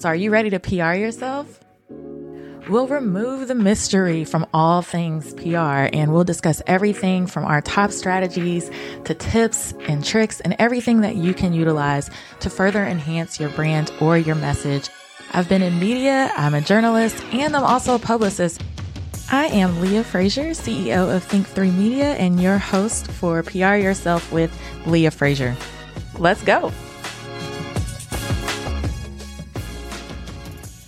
So, are you ready to PR yourself? We'll remove the mystery from all things PR and we'll discuss everything from our top strategies to tips and tricks and everything that you can utilize to further enhance your brand or your message. I've been in media, I'm a journalist, and I'm also a publicist. I am Leah Frazier, CEO of Think3 Media, and your host for PR Yourself with Leah Frazier. Let's go.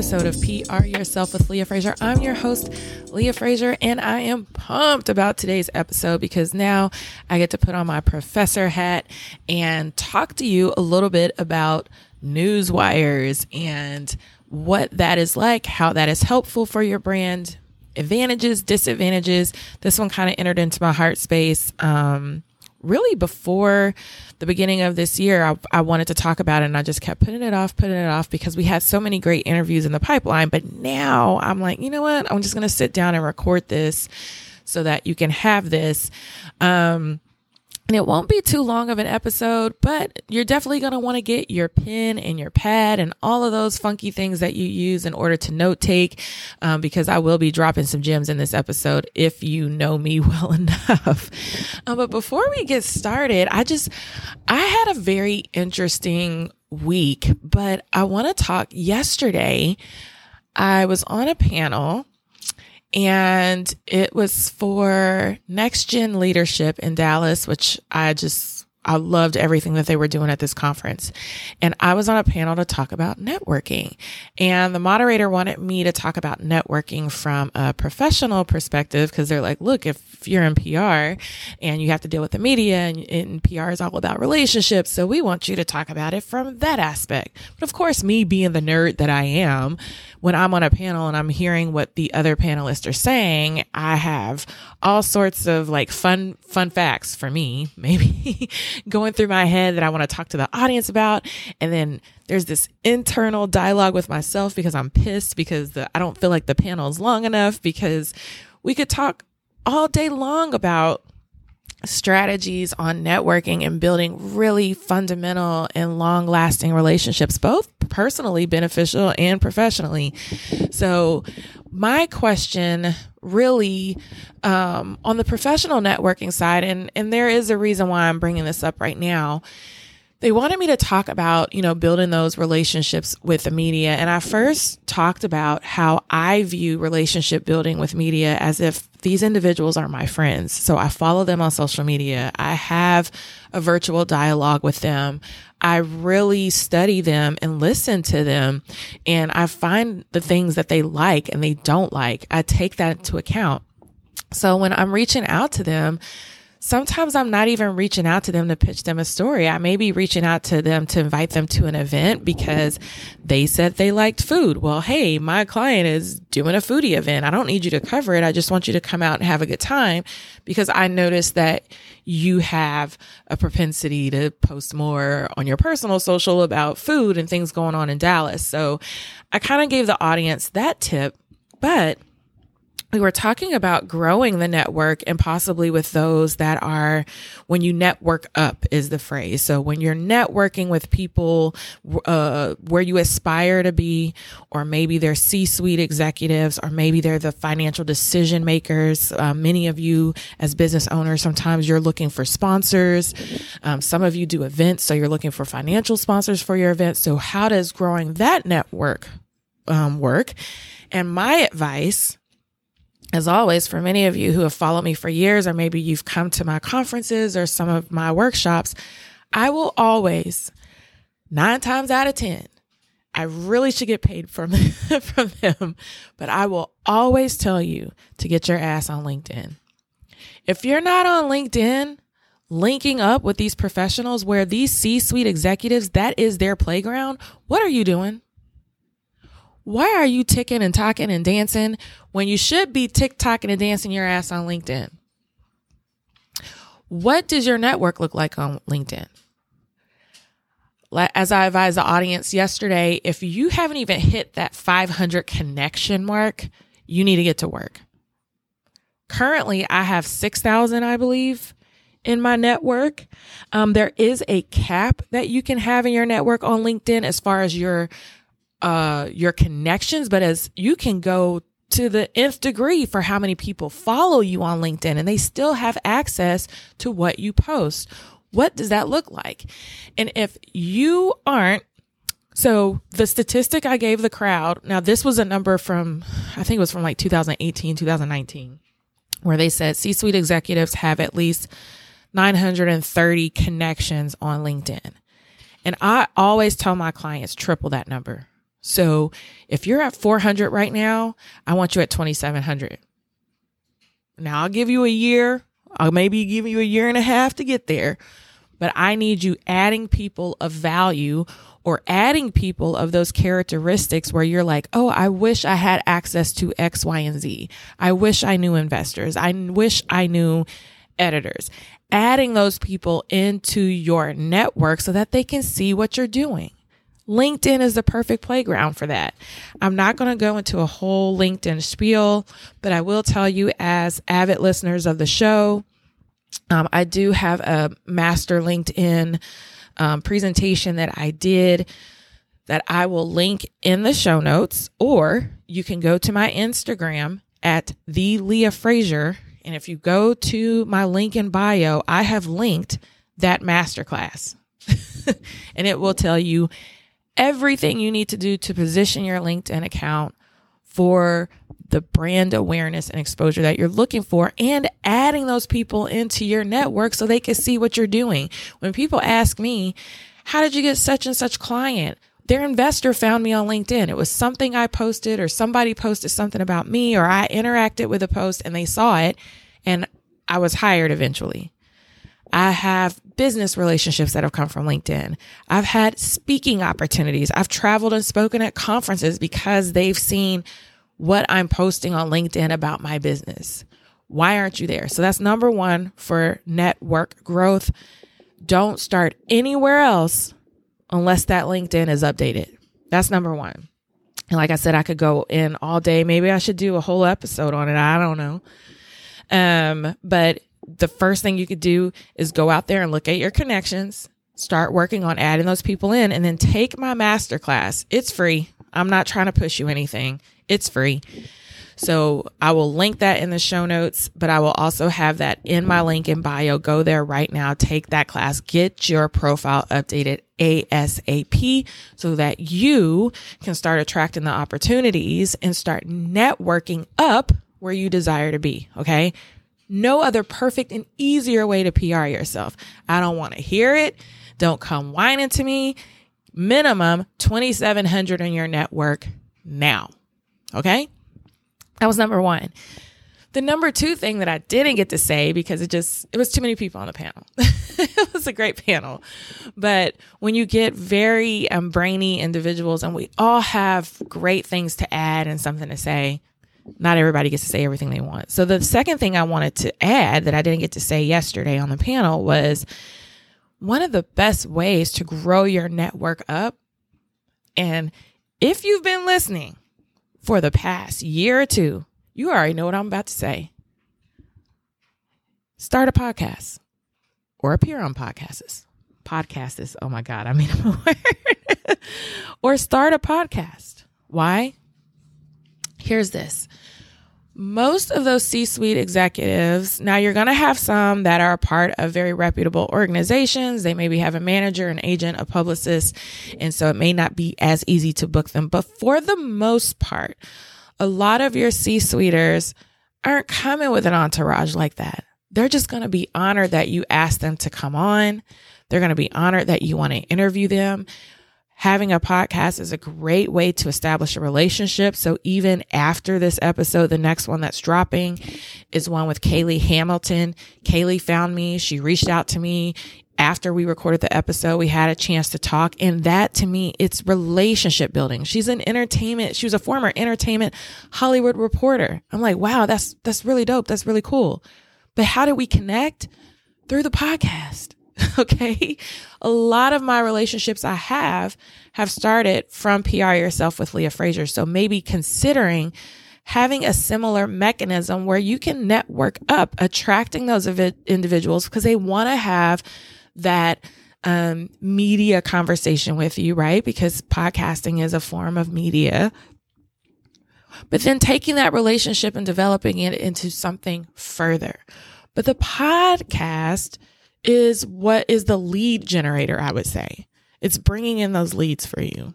Episode of PR Yourself with Leah Frazier. I'm your host, Leah Frazier, and I am pumped about today's episode because now I get to put on my professor hat and talk to you a little bit about news wires and what that is like, how that is helpful for your brand, advantages, disadvantages. This one kind of entered into my heart space. Um, really before the beginning of this year, I, I, wanted to talk about it and I just kept putting it off, putting it off because we had so many great interviews in the pipeline. But now I'm like, you know what? I'm just going to sit down and record this so that you can have this. Um, and it won't be too long of an episode, but you're definitely going to want to get your pen and your pad and all of those funky things that you use in order to note take, um, because I will be dropping some gems in this episode if you know me well enough. Um, but before we get started, I just, I had a very interesting week, but I want to talk yesterday. I was on a panel and it was for next gen leadership in Dallas, which I just I loved everything that they were doing at this conference. And I was on a panel to talk about networking. And the moderator wanted me to talk about networking from a professional perspective because they're like, look, if you're in PR and you have to deal with the media and, and, PR is all about relationships. So we want you to talk about it from that aspect. But of course, me being the nerd that I am, when I'm on a panel and I'm hearing what the other panelists are saying, I have all sorts of like fun, fun facts for me, maybe going through my head that I want to talk to the audience about. And then there's this internal dialogue with myself because I'm pissed because the, I don't feel like the panel is long enough because we could talk all day long about strategies on networking and building really fundamental and long lasting relationships, both personally beneficial and professionally. So my question really um, on the professional networking side, and and there is a reason why I'm bringing this up right now. They wanted me to talk about, you know, building those relationships with the media. And I first talked about how I view relationship building with media as if these individuals are my friends. So I follow them on social media. I have a virtual dialogue with them. I really study them and listen to them and I find the things that they like and they don't like. I take that into account. So when I'm reaching out to them, sometimes I'm not even reaching out to them to pitch them a story. I may be reaching out to them to invite them to an event because they said they liked food. Well, hey, my client is doing a foodie event. I don't need you to cover it. I just want you to come out and have a good time because I noticed that you have a propensity to post more on your personal social about food and things going on in Dallas. So I kind of gave the audience that tip, but we were talking about growing the network and possibly with those that are when you network up is the phrase. So when you're networking with people uh, where you aspire to be, or maybe they're C-suite executives, or maybe they're the financial decision makers. Uh, many of you as business owners, sometimes you're looking for sponsors. Um, some of you do events, so you're looking for financial sponsors for your events. So how does growing that network um, work? And my advice as always, for many of you who have followed me for years, or maybe you've come to my conferences or some of my workshops, I will always, nine times out of 10, I really should get paid from, from them, but I will always tell you to get your ass on LinkedIn. If you're not on LinkedIn, linking up with these professionals where these C suite executives, that is their playground, what are you doing? Why are you ticking and talking and dancing when you should be tick tocking and dancing your ass on LinkedIn? What does your network look like on LinkedIn? As I advised the audience yesterday, if you haven't even hit that 500 connection mark, you need to get to work. Currently, I have 6,000, I believe, in my network. Um, there is a cap that you can have in your network on LinkedIn as far as your uh, your connections, but as you can go to the nth degree for how many people follow you on LinkedIn and they still have access to what you post. What does that look like? And if you aren't, so the statistic I gave the crowd, now this was a number from, I think it was from like 2018, 2019, where they said C suite executives have at least 930 connections on LinkedIn. And I always tell my clients triple that number. So if you're at 400 right now, I want you at 2,700. Now I'll give you a year. I'll maybe give you a year and a half to get there, but I need you adding people of value or adding people of those characteristics where you're like, oh, I wish I had access to X, Y, and Z. I wish I knew investors. I wish I knew editors. Adding those people into your network so that they can see what you're doing. LinkedIn is the perfect playground for that. I'm not going to go into a whole LinkedIn spiel, but I will tell you, as avid listeners of the show, um, I do have a master LinkedIn um, presentation that I did that I will link in the show notes, or you can go to my Instagram at the Leah Frazier. And if you go to my link in bio, I have linked that masterclass. and it will tell you everything you need to do to position your LinkedIn account for the brand awareness and exposure that you're looking for and adding those people into your network so they can see what you're doing. When people ask me, how did you get such and such client? Their investor found me on LinkedIn. It was something I posted or somebody posted something about me or I interacted with a post and they saw it and I was hired eventually. I have business relationships that have come from LinkedIn. I've had speaking opportunities. I've traveled and spoken at conferences because they've seen what I'm posting on LinkedIn about my business. Why aren't you there? So that's number one for network growth. Don't start anywhere else unless that LinkedIn is updated. That's number one. And like I said, I could go in all day. Maybe I should do a whole episode on it. I don't know. Um, but the first thing you could do is go out there and look at your connections, start working on adding those people in, and then take my masterclass. It's free. I'm not trying to push you anything. It's free. So I will link that in the show notes, but I will also have that in my link in bio. Go there right now, take that class, get your profile updated ASAP so that you can start attracting the opportunities and start networking up where you desire to be. Okay no other perfect and easier way to PR yourself. I don't want to hear it. Don't come whining to me. Minimum 2,700 on your network now. Okay. That was number one. The number two thing that I didn't get to say because it just, it was too many people on the panel. it was a great panel. But when you get very um, brainy individuals and we all have great things to add and something to say, not everybody gets to say everything they want. So the second thing I wanted to add that I didn't get to say yesterday on the panel was one of the best ways to grow your network up. And if you've been listening for the past year or two, you already know what I'm about to say. Start a podcast or appear on podcasts. Podcasts, oh my God, I mean, or start a podcast. Why? Here's this most of those C suite executives, now you're going to have some that are a part of very reputable organizations. They maybe have a manager, an agent, a publicist, and so it may not be as easy to book them. But for the most part, a lot of your C suiters aren't coming with an entourage like that. They're just going to be honored that you asked them to come on. They're going to be honored that you want to interview them. Having a podcast is a great way to establish a relationship. So even after this episode, the next one that's dropping is one with Kaylee Hamilton. Kaylee found me. She reached out to me after we recorded the episode, we had a chance to talk. And that to me, it's relationship building. She's an entertainment. She was a former entertainment Hollywood reporter. I'm like, wow, that's, that's really dope. That's really cool. But how did we connect? Through the podcast. Okay. A lot of my relationships I have have started from PR yourself with Leah Frazier. So maybe considering having a similar mechanism where you can network up, attracting those individuals because they want to have that um, media conversation with you, right? Because podcasting is a form of media. But then taking that relationship and developing it into something further. But the podcast is what is the lead generator, I would say. It's bringing in those leads for you.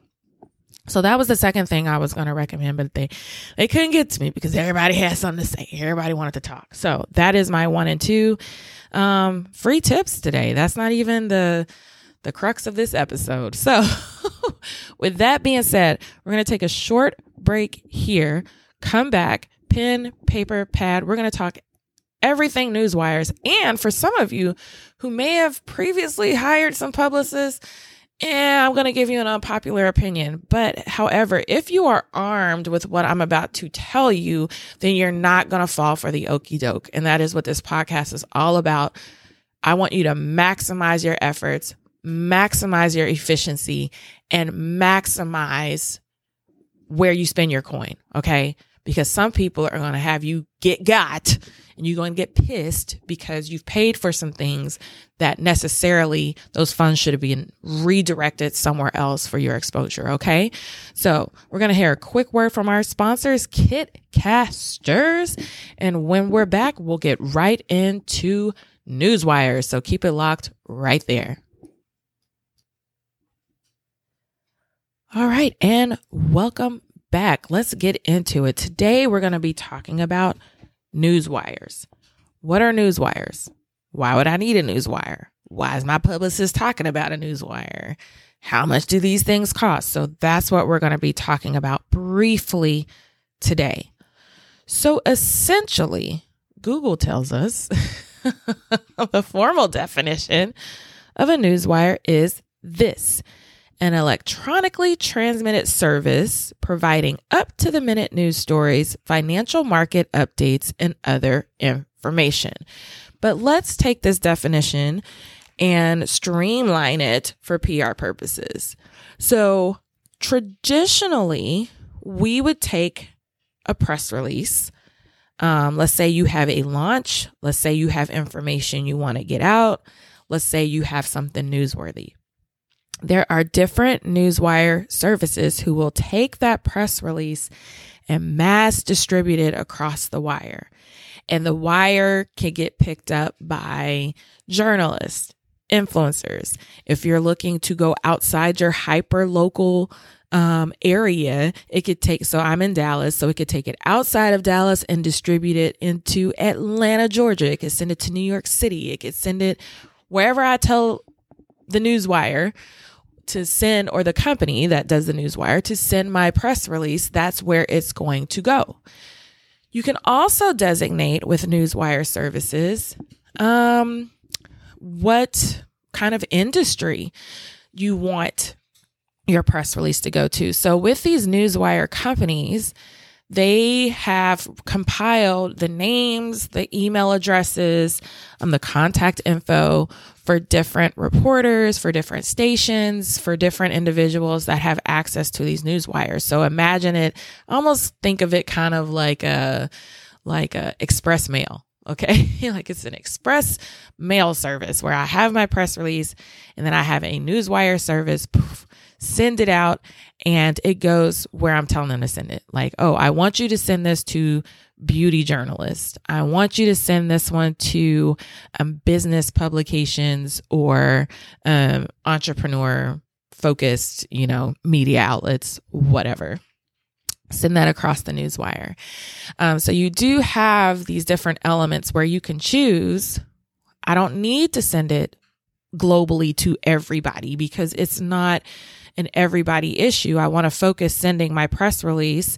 So that was the second thing I was going to recommend, but they, they couldn't get to me because everybody had something to say. Everybody wanted to talk. So that is my one and two, um, free tips today. That's not even the, the crux of this episode. So with that being said, we're going to take a short break here, come back, pen, paper, pad. We're going to talk everything newswires. And for some of you who may have previously hired some publicists, yeah, I'm going to give you an unpopular opinion. But however, if you are armed with what I'm about to tell you, then you're not going to fall for the okey doke. And that is what this podcast is all about. I want you to maximize your efforts, maximize your efficiency, and maximize where you spend your coin. Okay. Because some people are going to have you get got and you're going to get pissed because you've paid for some things that necessarily those funds should have been redirected somewhere else for your exposure. Okay. So we're going to hear a quick word from our sponsors, Kit Casters. And when we're back, we'll get right into Newswires. So keep it locked right there. All right. And welcome back. Let's get into it. Today, we're going to be talking about news wires. What are news wires? Why would I need a news wire? Why is my publicist talking about a news wire? How much do these things cost? So that's what we're going to be talking about briefly today. So essentially, Google tells us the formal definition of a newswire is this an electronically transmitted service providing up to the minute news stories, financial market updates, and other information. But let's take this definition and streamline it for PR purposes. So, traditionally, we would take a press release. Um, let's say you have a launch. Let's say you have information you want to get out. Let's say you have something newsworthy there are different newswire services who will take that press release and mass distribute it across the wire. And the wire can get picked up by journalists, influencers. If you're looking to go outside your hyper local um, area, it could take, so I'm in Dallas, so it could take it outside of Dallas and distribute it into Atlanta, Georgia. It could send it to New York City. It could send it wherever I tell the newswire to send, or the company that does the newswire to send my press release, that's where it's going to go. You can also designate with newswire services um, what kind of industry you want your press release to go to. So with these newswire companies, they have compiled the names, the email addresses, um, the contact info for different reporters, for different stations, for different individuals that have access to these news wires. So imagine it, almost think of it kind of like a, like a express mail. Okay. like it's an express mail service where I have my press release and then I have a newswire service. Poof, send it out and it goes where I'm telling them to send it. Like, oh, I want you to send this to beauty journalist. I want you to send this one to um, business publications or um, entrepreneur focused, you know, media outlets, whatever. send that across the newswire. Um, so you do have these different elements where you can choose. I don't need to send it globally to everybody because it's not an everybody issue. I want to focus sending my press release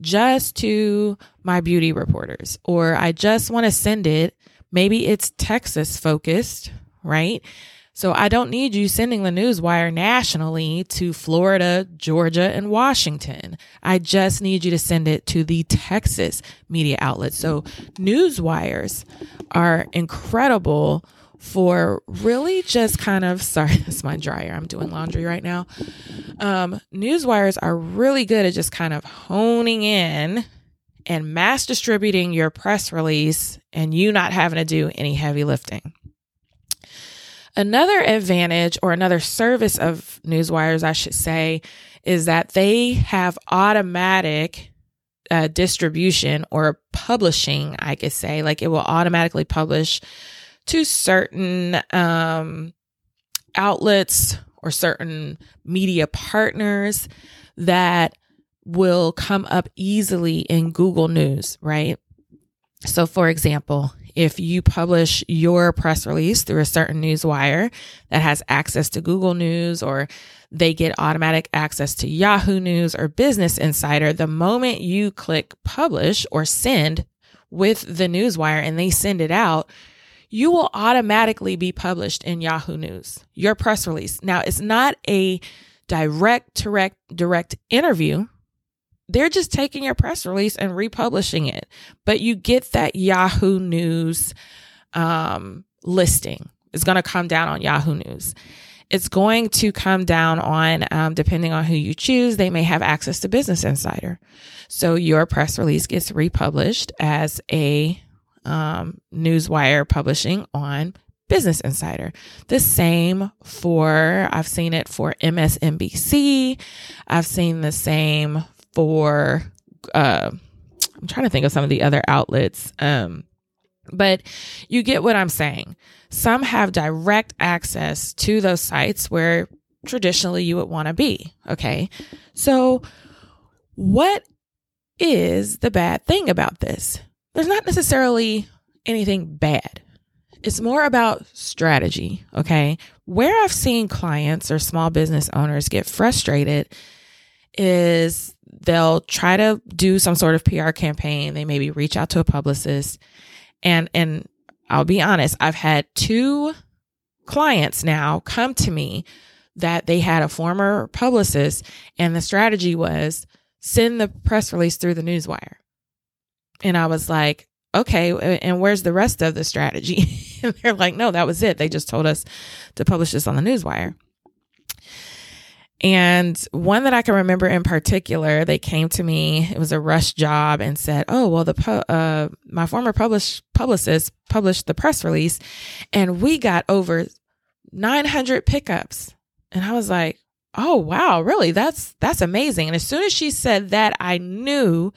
just to my beauty reporters, or I just want to send it. Maybe it's Texas focused, right? So I don't need you sending the newswire nationally to Florida, Georgia, and Washington. I just need you to send it to the Texas media outlets. So newswires are incredible for really just kind of sorry, that's my dryer. I'm doing laundry right now. Um, newswires are really good at just kind of honing in and mass distributing your press release and you not having to do any heavy lifting. Another advantage or another service of Newswires, I should say, is that they have automatic uh, distribution or publishing, I could say. Like it will automatically publish to certain um, outlets or certain media partners that will come up easily in Google News, right? So, for example, if you publish your press release through a certain news wire that has access to Google News or they get automatic access to Yahoo News or Business Insider, the moment you click publish or send with the newswire and they send it out, you will automatically be published in Yahoo News, your press release. Now, it's not a direct, direct, direct interview they're just taking your press release and republishing it. But you get that Yahoo News um, listing. It's going to come down on Yahoo News. It's going to come down on, um, depending on who you choose, they may have access to Business Insider. So your press release gets republished as a um, newswire publishing on Business Insider. The same for, I've seen it for MSNBC. I've seen the same for uh, I'm trying to think of some of the other outlets. Um, but you get what I'm saying. Some have direct access to those sites where traditionally you would want to be. Okay. So, what is the bad thing about this? There's not necessarily anything bad. It's more about strategy. Okay. Where I've seen clients or small business owners get frustrated is they'll try to do some sort of PR campaign. They maybe reach out to a publicist. And, and I'll be honest, I've had two clients now come to me that they had a former publicist and the strategy was send the press release through the newswire. And I was like, okay, and where's the rest of the strategy? and they're like, no, that was it. They just told us to publish this on the newswire. And one that I can remember in particular, they came to me. It was a rush job and said, "Oh, well, the uh, my former publish publicist published the press release, and we got over 900 pickups." And I was like, "Oh, wow, really? That's that's amazing." And as soon as she said that, I knew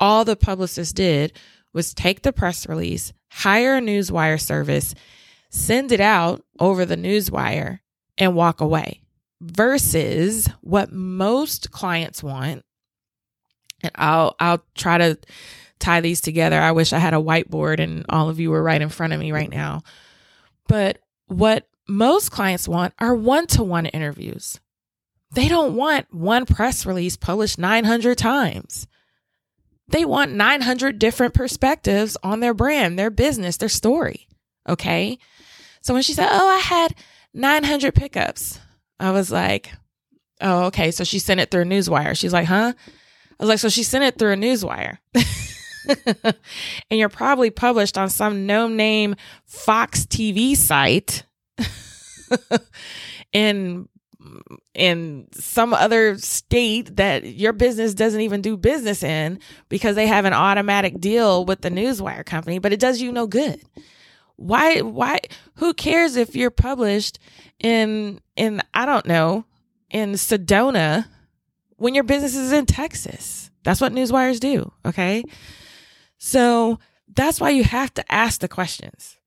all the publicist did was take the press release, hire a newswire service, send it out over the newswire, and walk away versus what most clients want. And I'll I'll try to tie these together. I wish I had a whiteboard and all of you were right in front of me right now. But what most clients want are one-to-one interviews. They don't want one press release published 900 times. They want 900 different perspectives on their brand, their business, their story. Okay. So when she said, Oh, I had 900 pickups, I was like, oh, okay. So she sent it through a newswire. She's like, huh? I was like, so she sent it through a newswire. and you're probably published on some no name Fox TV site in in some other state that your business doesn't even do business in because they have an automatic deal with the newswire company, but it does you no good. Why why who cares if you're published in in I don't know, in Sedona when your business is in Texas? That's what newswires do, okay? So that's why you have to ask the questions.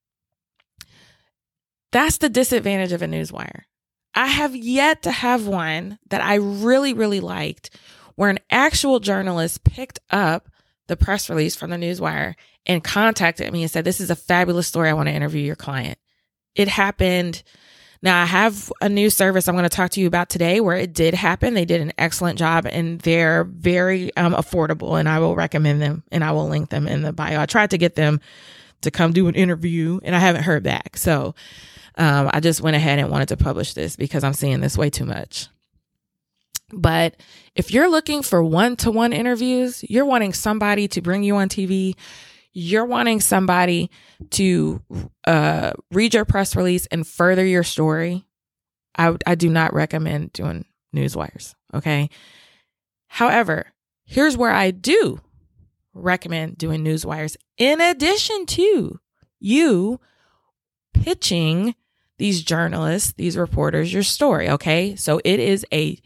That's the disadvantage of a newswire. I have yet to have one that I really, really liked where an actual journalist picked up the press release from the Newswire and contacted me and said, This is a fabulous story. I want to interview your client. It happened. Now, I have a new service I'm going to talk to you about today where it did happen. They did an excellent job and they're very um, affordable, and I will recommend them and I will link them in the bio. I tried to get them to come do an interview and I haven't heard back. So um, I just went ahead and wanted to publish this because I'm seeing this way too much. But if you're looking for one to one interviews, you're wanting somebody to bring you on TV, you're wanting somebody to uh, read your press release and further your story, I, I do not recommend doing newswires. Okay. However, here's where I do recommend doing newswires in addition to you pitching these journalists, these reporters, your story. Okay. So it is a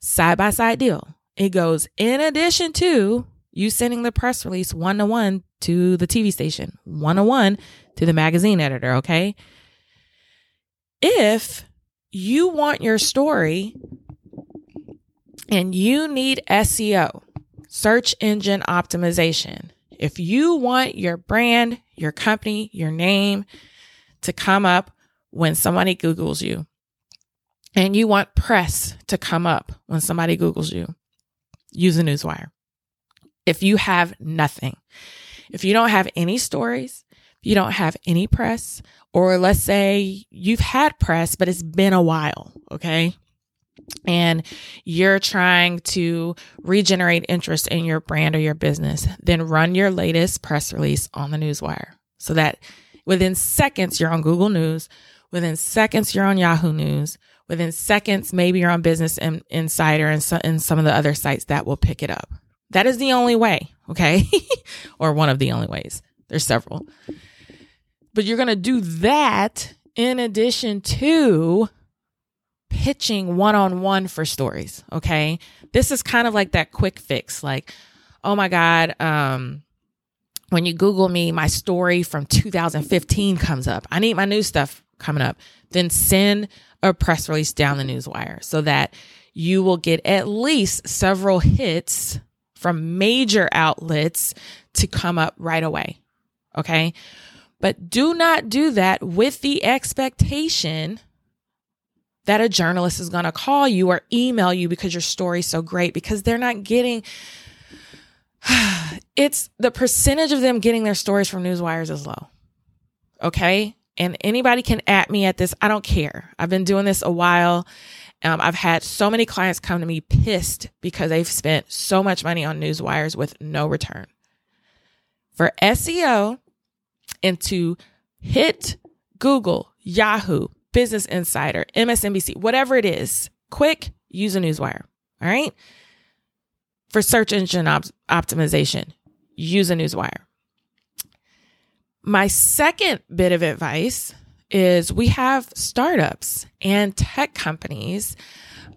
side by side deal. It goes in addition to you sending the press release one to one to the TV station, one to one to the magazine editor. Okay. If you want your story and you need SEO, search engine optimization, if you want your brand, your company, your name to come up when somebody Googles you, and you want press to come up when somebody Googles you, use a newswire. If you have nothing, if you don't have any stories, you don't have any press, or let's say you've had press, but it's been a while, okay? And you're trying to regenerate interest in your brand or your business, then run your latest press release on the newswire so that within seconds you're on Google News, within seconds you're on Yahoo News, Within seconds, maybe you're on Business Insider and, so, and some of the other sites that will pick it up. That is the only way, okay? or one of the only ways. There's several. But you're going to do that in addition to pitching one on one for stories, okay? This is kind of like that quick fix. Like, oh my God, um, when you Google me, my story from 2015 comes up. I need my new stuff coming up. Then send a press release down the news wire so that you will get at least several hits from major outlets to come up right away. Okay. But do not do that with the expectation that a journalist is going to call you or email you because your story's so great because they're not getting it's the percentage of them getting their stories from newswires is low. Okay? And anybody can at me at this. I don't care. I've been doing this a while. Um, I've had so many clients come to me pissed because they've spent so much money on news wires with no return. For SEO and to hit Google, Yahoo, Business Insider, MSNBC, whatever it is, quick, use a newswire. All right. For search engine op- optimization, use a newswire. My second bit of advice is we have startups and tech companies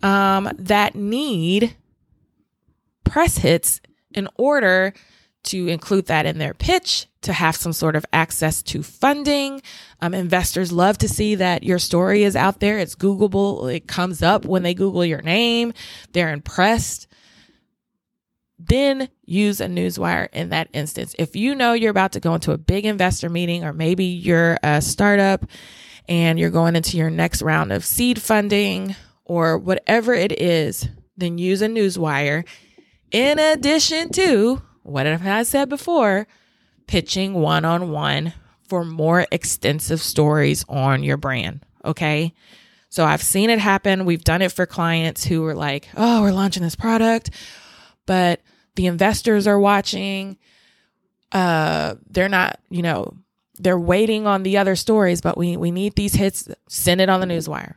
um, that need press hits in order to include that in their pitch, to have some sort of access to funding. Um, investors love to see that your story is out there. It's Googleable. It comes up when they Google your name. They're impressed then use a newswire in that instance. If you know you're about to go into a big investor meeting, or maybe you're a startup and you're going into your next round of seed funding or whatever it is, then use a newswire in addition to what I've said before, pitching one on one for more extensive stories on your brand. Okay. So I've seen it happen. We've done it for clients who were like, oh, we're launching this product but the investors are watching. Uh, they're not, you know, they're waiting on the other stories, but we, we need these hits. Send it on the newswire.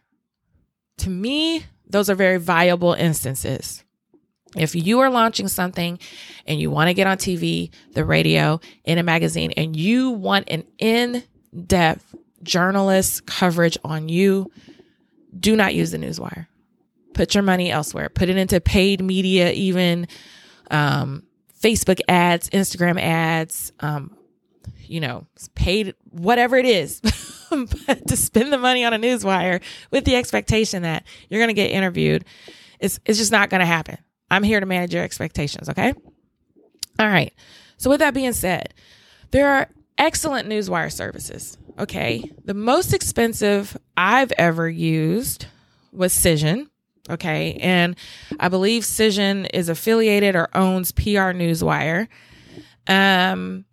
To me, those are very viable instances. If you are launching something and you want to get on TV, the radio, in a magazine, and you want an in depth journalist coverage on you, do not use the newswire. Put your money elsewhere. Put it into paid media, even um, Facebook ads, Instagram ads, um, you know, paid whatever it is. but to spend the money on a newswire with the expectation that you're going to get interviewed, it's, it's just not going to happen. I'm here to manage your expectations. Okay. All right. So, with that being said, there are excellent newswire services. Okay. The most expensive I've ever used was Cision. Okay. And I believe Cision is affiliated or owns PR Newswire. Um,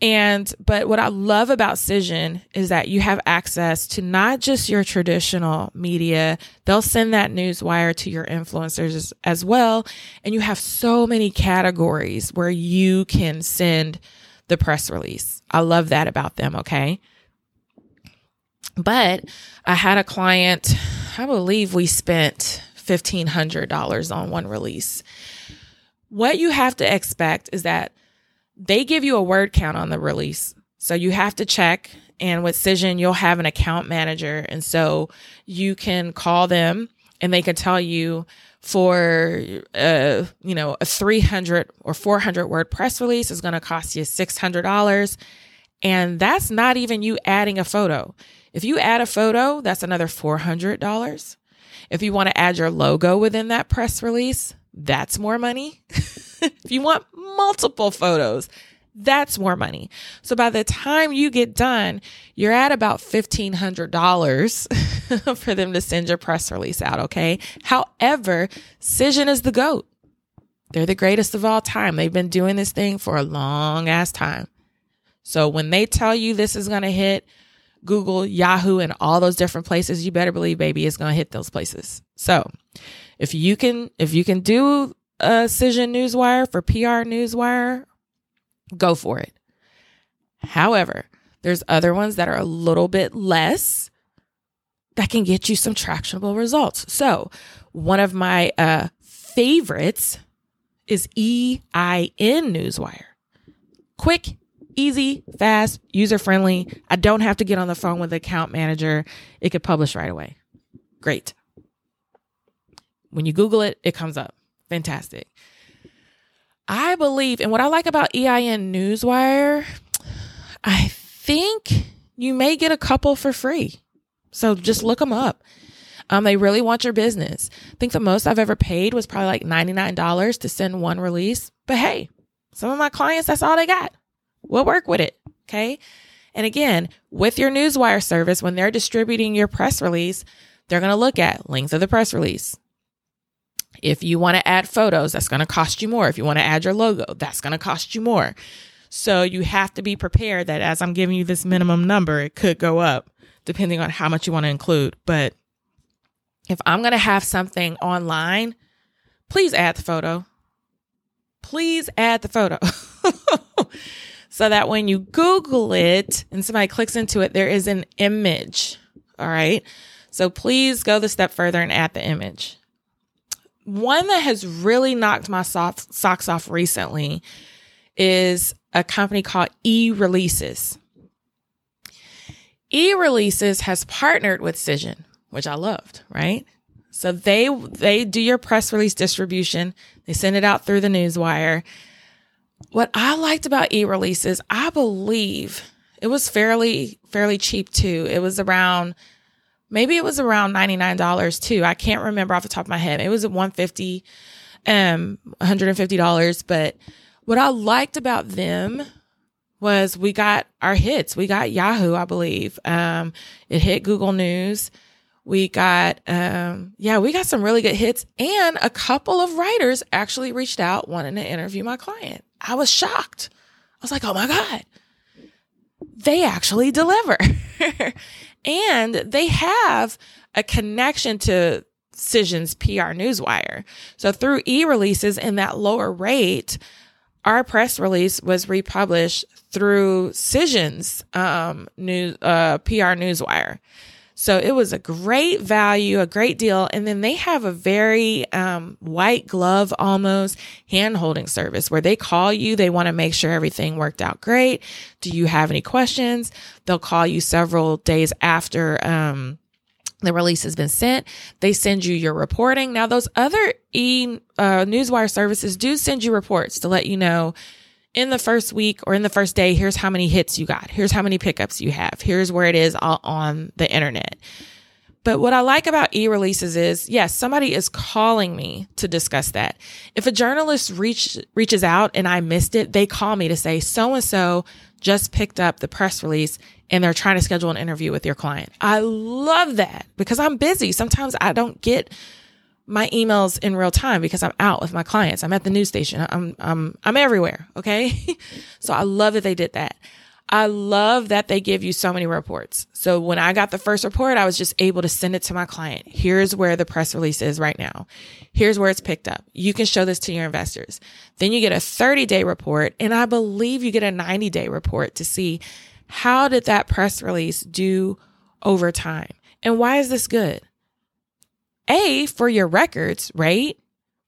and, but what I love about Cision is that you have access to not just your traditional media. They'll send that news wire to your influencers as well. And you have so many categories where you can send the press release. I love that about them. Okay. But I had a client, I believe we spent $1,500 on one release. What you have to expect is that they give you a word count on the release. So you have to check. And with Cision, you'll have an account manager. And so you can call them and they can tell you for, uh, you know, a 300 or 400 word press release is going to cost you $600. And that's not even you adding a photo. If you add a photo, that's another $400. If you want to add your logo within that press release, that's more money. if you want multiple photos, that's more money. So by the time you get done, you're at about $1,500 for them to send your press release out. Okay. However, Cision is the GOAT. They're the greatest of all time. They've been doing this thing for a long ass time. So when they tell you this is going to hit Google, Yahoo, and all those different places, you better believe, baby, it's going to hit those places. So if you can, if you can do a Cision Newswire for PR Newswire, go for it. However, there's other ones that are a little bit less that can get you some tractionable results. So one of my uh, favorites is EIN Newswire. Quick, easy, fast, user friendly. I don't have to get on the phone with the account manager. It could publish right away. Great. When you Google it, it comes up. Fantastic. I believe, and what I like about EIN Newswire, I think you may get a couple for free. So just look them up. Um, they really want your business. I think the most I've ever paid was probably like $99 to send one release. But hey, some of my clients, that's all they got. We'll work with it. Okay. And again, with your Newswire service, when they're distributing your press release, they're going to look at length of the press release. If you want to add photos, that's going to cost you more. If you want to add your logo, that's going to cost you more. So you have to be prepared that as I'm giving you this minimum number, it could go up depending on how much you want to include. But if I'm going to have something online, please add the photo. Please add the photo. so that when you Google it and somebody clicks into it, there is an image. All right. So please go the step further and add the image. One that has really knocked my socks off recently is a company called E Releases. E Releases has partnered with Cision, which I loved, right? So they they do your press release distribution. They send it out through the newswire what I liked about e-releases, I believe it was fairly fairly cheap too. It was around maybe it was around $99 too. I can't remember off the top of my head. It was at 150 um $150, but what I liked about them was we got our hits. We got Yahoo, I believe. Um it hit Google News. We got, um, yeah, we got some really good hits and a couple of writers actually reached out wanting to interview my client. I was shocked. I was like, oh my God, they actually deliver. and they have a connection to Cision's PR Newswire. So through e releases in that lower rate, our press release was republished through Cision's um, new uh, PR Newswire. So it was a great value, a great deal. And then they have a very um, white glove almost hand holding service where they call you. They want to make sure everything worked out great. Do you have any questions? They'll call you several days after. Um, the release has been sent. They send you your reporting. Now, those other e uh, newswire services do send you reports to let you know in the first week or in the first day, here's how many hits you got. Here's how many pickups you have. Here's where it is all on the internet. But what I like about e releases is yes, somebody is calling me to discuss that. If a journalist reach, reaches out and I missed it, they call me to say, so and so just picked up the press release and they're trying to schedule an interview with your client. I love that because I'm busy. Sometimes I don't get my emails in real time because I'm out with my clients. I'm at the news station. I'm I'm I'm everywhere, okay? so I love that they did that. I love that they give you so many reports. So when I got the first report, I was just able to send it to my client. Here's where the press release is right now. Here's where it's picked up. You can show this to your investors. Then you get a 30 day report and I believe you get a 90 day report to see how did that press release do over time? And why is this good? A, for your records, right?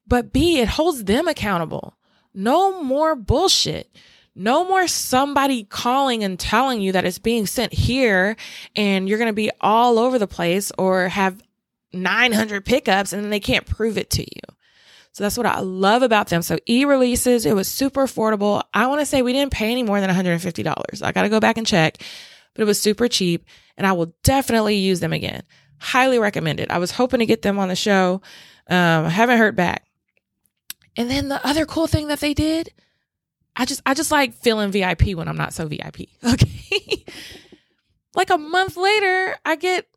But B, it holds them accountable. No more bullshit. No more somebody calling and telling you that it's being sent here and you're going to be all over the place or have 900 pickups and then they can't prove it to you. So that's what I love about them. So e releases, it was super affordable. I want to say we didn't pay any more than $150. I got to go back and check, but it was super cheap and I will definitely use them again. Highly recommended. I was hoping to get them on the show. Um, I haven't heard back. And then the other cool thing that they did, I just I just like feeling VIP when I'm not so VIP. Okay. like a month later, I get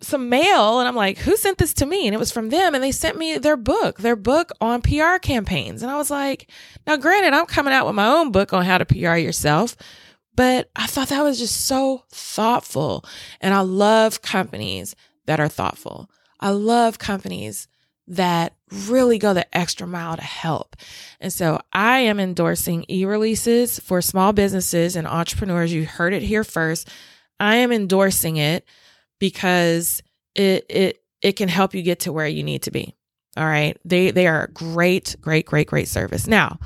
some mail and I'm like, who sent this to me? And it was from them. And they sent me their book, their book on PR campaigns. And I was like, now granted, I'm coming out with my own book on how to PR yourself, but I thought that was just so thoughtful. And I love companies that are thoughtful. I love companies that really go the extra mile to help. And so I am endorsing e releases for small businesses and entrepreneurs. You heard it here first. I am endorsing it because it, it, it can help you get to where you need to be. All right. They, they are great, great, great, great service. Now,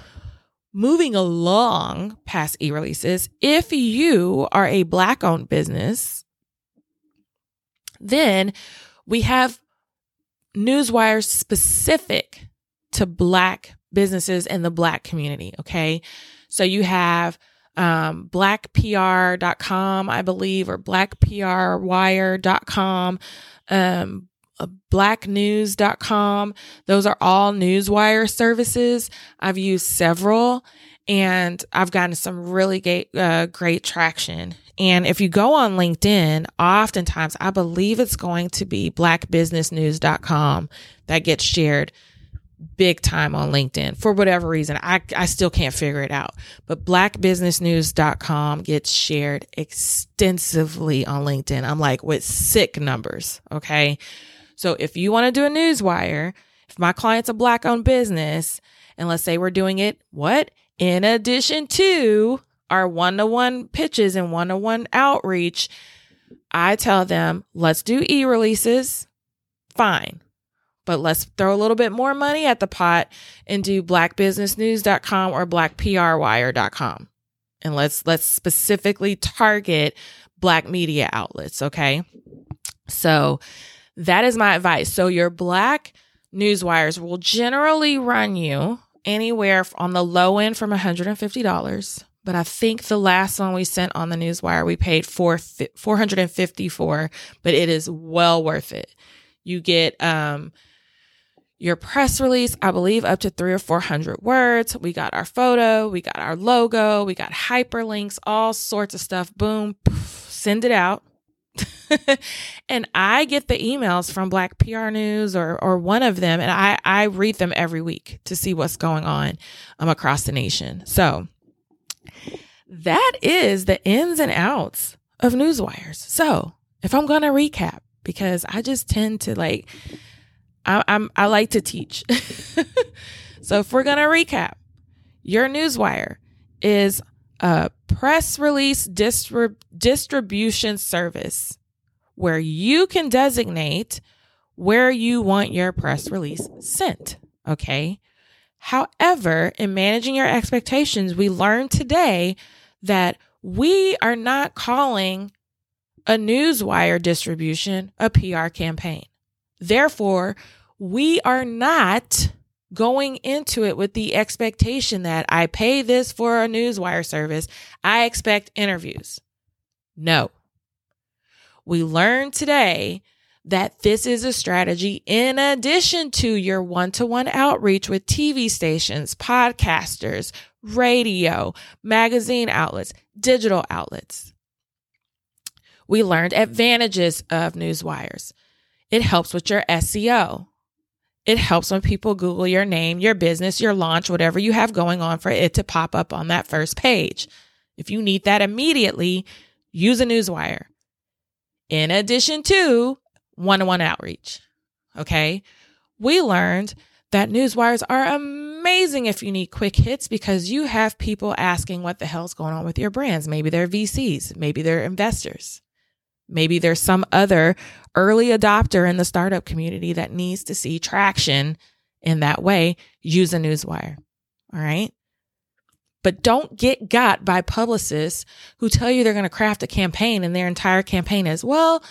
moving along past e releases, if you are a black owned business, then we have newswires specific to black businesses and the black community. Okay. So you have um, blackpr.com, I believe, or blackprwire.com, um, uh, blacknews.com. Those are all newswire services. I've used several and I've gotten some really great, uh, great traction and if you go on LinkedIn, oftentimes I believe it's going to be blackbusinessnews.com that gets shared big time on LinkedIn for whatever reason. I, I still can't figure it out, but blackbusinessnews.com gets shared extensively on LinkedIn. I'm like with sick numbers. Okay. So if you want to do a news wire, if my client's a black owned business, and let's say we're doing it, what? In addition to our one to one pitches and one to one outreach, I tell them, let's do e releases. Fine. But let's throw a little bit more money at the pot and do blackbusinessnews.com or blackprwire.com. And let's let's specifically target black media outlets, okay? So that is my advice. So your black news wires will generally run you anywhere on the low end from $150 but I think the last one we sent on the newswire we paid four four hundred and fifty for, but it is well worth it. You get um your press release, I believe up to three or four hundred words. We got our photo, we got our logo, we got hyperlinks, all sorts of stuff. Boom, poof, send it out. and I get the emails from Black PR News or or one of them, and I I read them every week to see what's going on um, across the nation. So that is the ins and outs of newswires. So if I'm going to recap, because I just tend to like, I, am I like to teach. so if we're going to recap, your newswire is a press release distrib- distribution service where you can designate where you want your press release sent. Okay. However, in managing your expectations, we learned today that we are not calling a newswire distribution a PR campaign. Therefore, we are not going into it with the expectation that I pay this for a newswire service. I expect interviews. No. We learned today that this is a strategy in addition to your one to one outreach with TV stations, podcasters, radio, magazine outlets, digital outlets. We learned advantages of newswires. It helps with your SEO. It helps when people Google your name, your business, your launch, whatever you have going on for it to pop up on that first page. If you need that immediately, use a newswire. In addition to one on one outreach. Okay. We learned that newswires are amazing if you need quick hits because you have people asking what the hell's going on with your brands. Maybe they're VCs, maybe they're investors. Maybe there's some other early adopter in the startup community that needs to see traction in that way. Use a newswire. All right. But don't get got by publicists who tell you they're going to craft a campaign and their entire campaign is, well,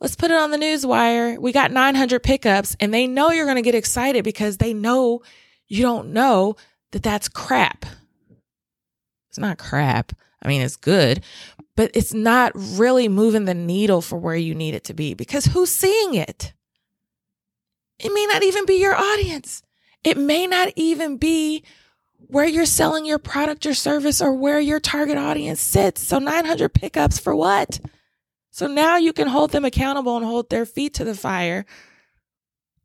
let's put it on the news wire. We got 900 pickups and they know you're going to get excited because they know you don't know that that's crap. It's not crap. I mean, it's good, but it's not really moving the needle for where you need it to be because who's seeing it? It may not even be your audience. It may not even be where you're selling your product or service or where your target audience sits. So 900 pickups for what? So now you can hold them accountable and hold their feet to the fire.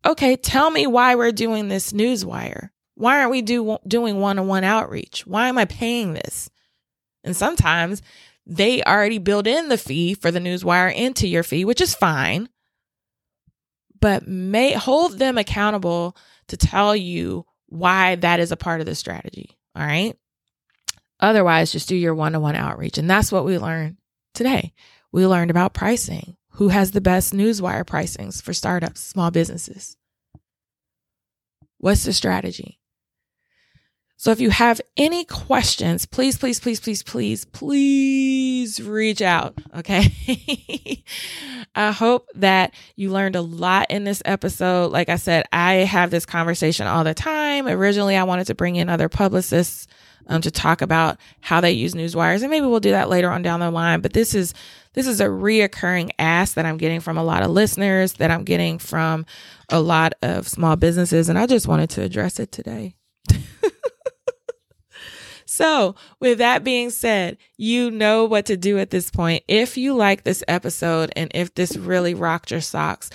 Okay, tell me why we're doing this newswire. Why aren't we do, doing one on one outreach? Why am I paying this? And sometimes they already build in the fee for the newswire into your fee, which is fine. But may hold them accountable to tell you why that is a part of the strategy. All right. Otherwise, just do your one on one outreach. And that's what we learned today. We learned about pricing. Who has the best newswire pricings for startups, small businesses? What's the strategy? So if you have any questions, please, please, please, please, please, please reach out. Okay. I hope that you learned a lot in this episode. Like I said, I have this conversation all the time. Originally, I wanted to bring in other publicists um, to talk about how they use newswires, and maybe we'll do that later on down the line. But this is this is a reoccurring ask that I'm getting from a lot of listeners, that I'm getting from a lot of small businesses, and I just wanted to address it today. So, with that being said, you know what to do at this point. If you like this episode and if this really rocked your socks,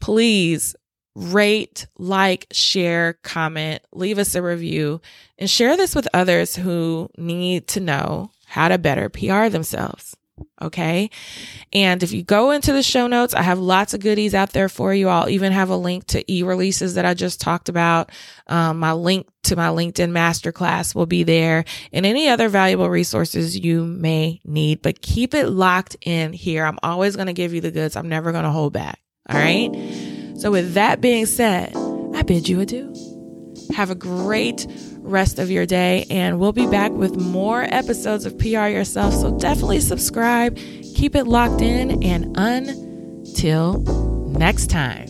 please rate, like, share, comment, leave us a review, and share this with others who need to know how to better PR themselves. Okay. And if you go into the show notes, I have lots of goodies out there for you. I'll even have a link to e releases that I just talked about. Um, my link to my LinkedIn masterclass will be there and any other valuable resources you may need, but keep it locked in here. I'm always going to give you the goods. I'm never going to hold back. All right. So with that being said, I bid you adieu. Have a great rest of your day, and we'll be back with more episodes of PR Yourself. So definitely subscribe, keep it locked in, and until next time.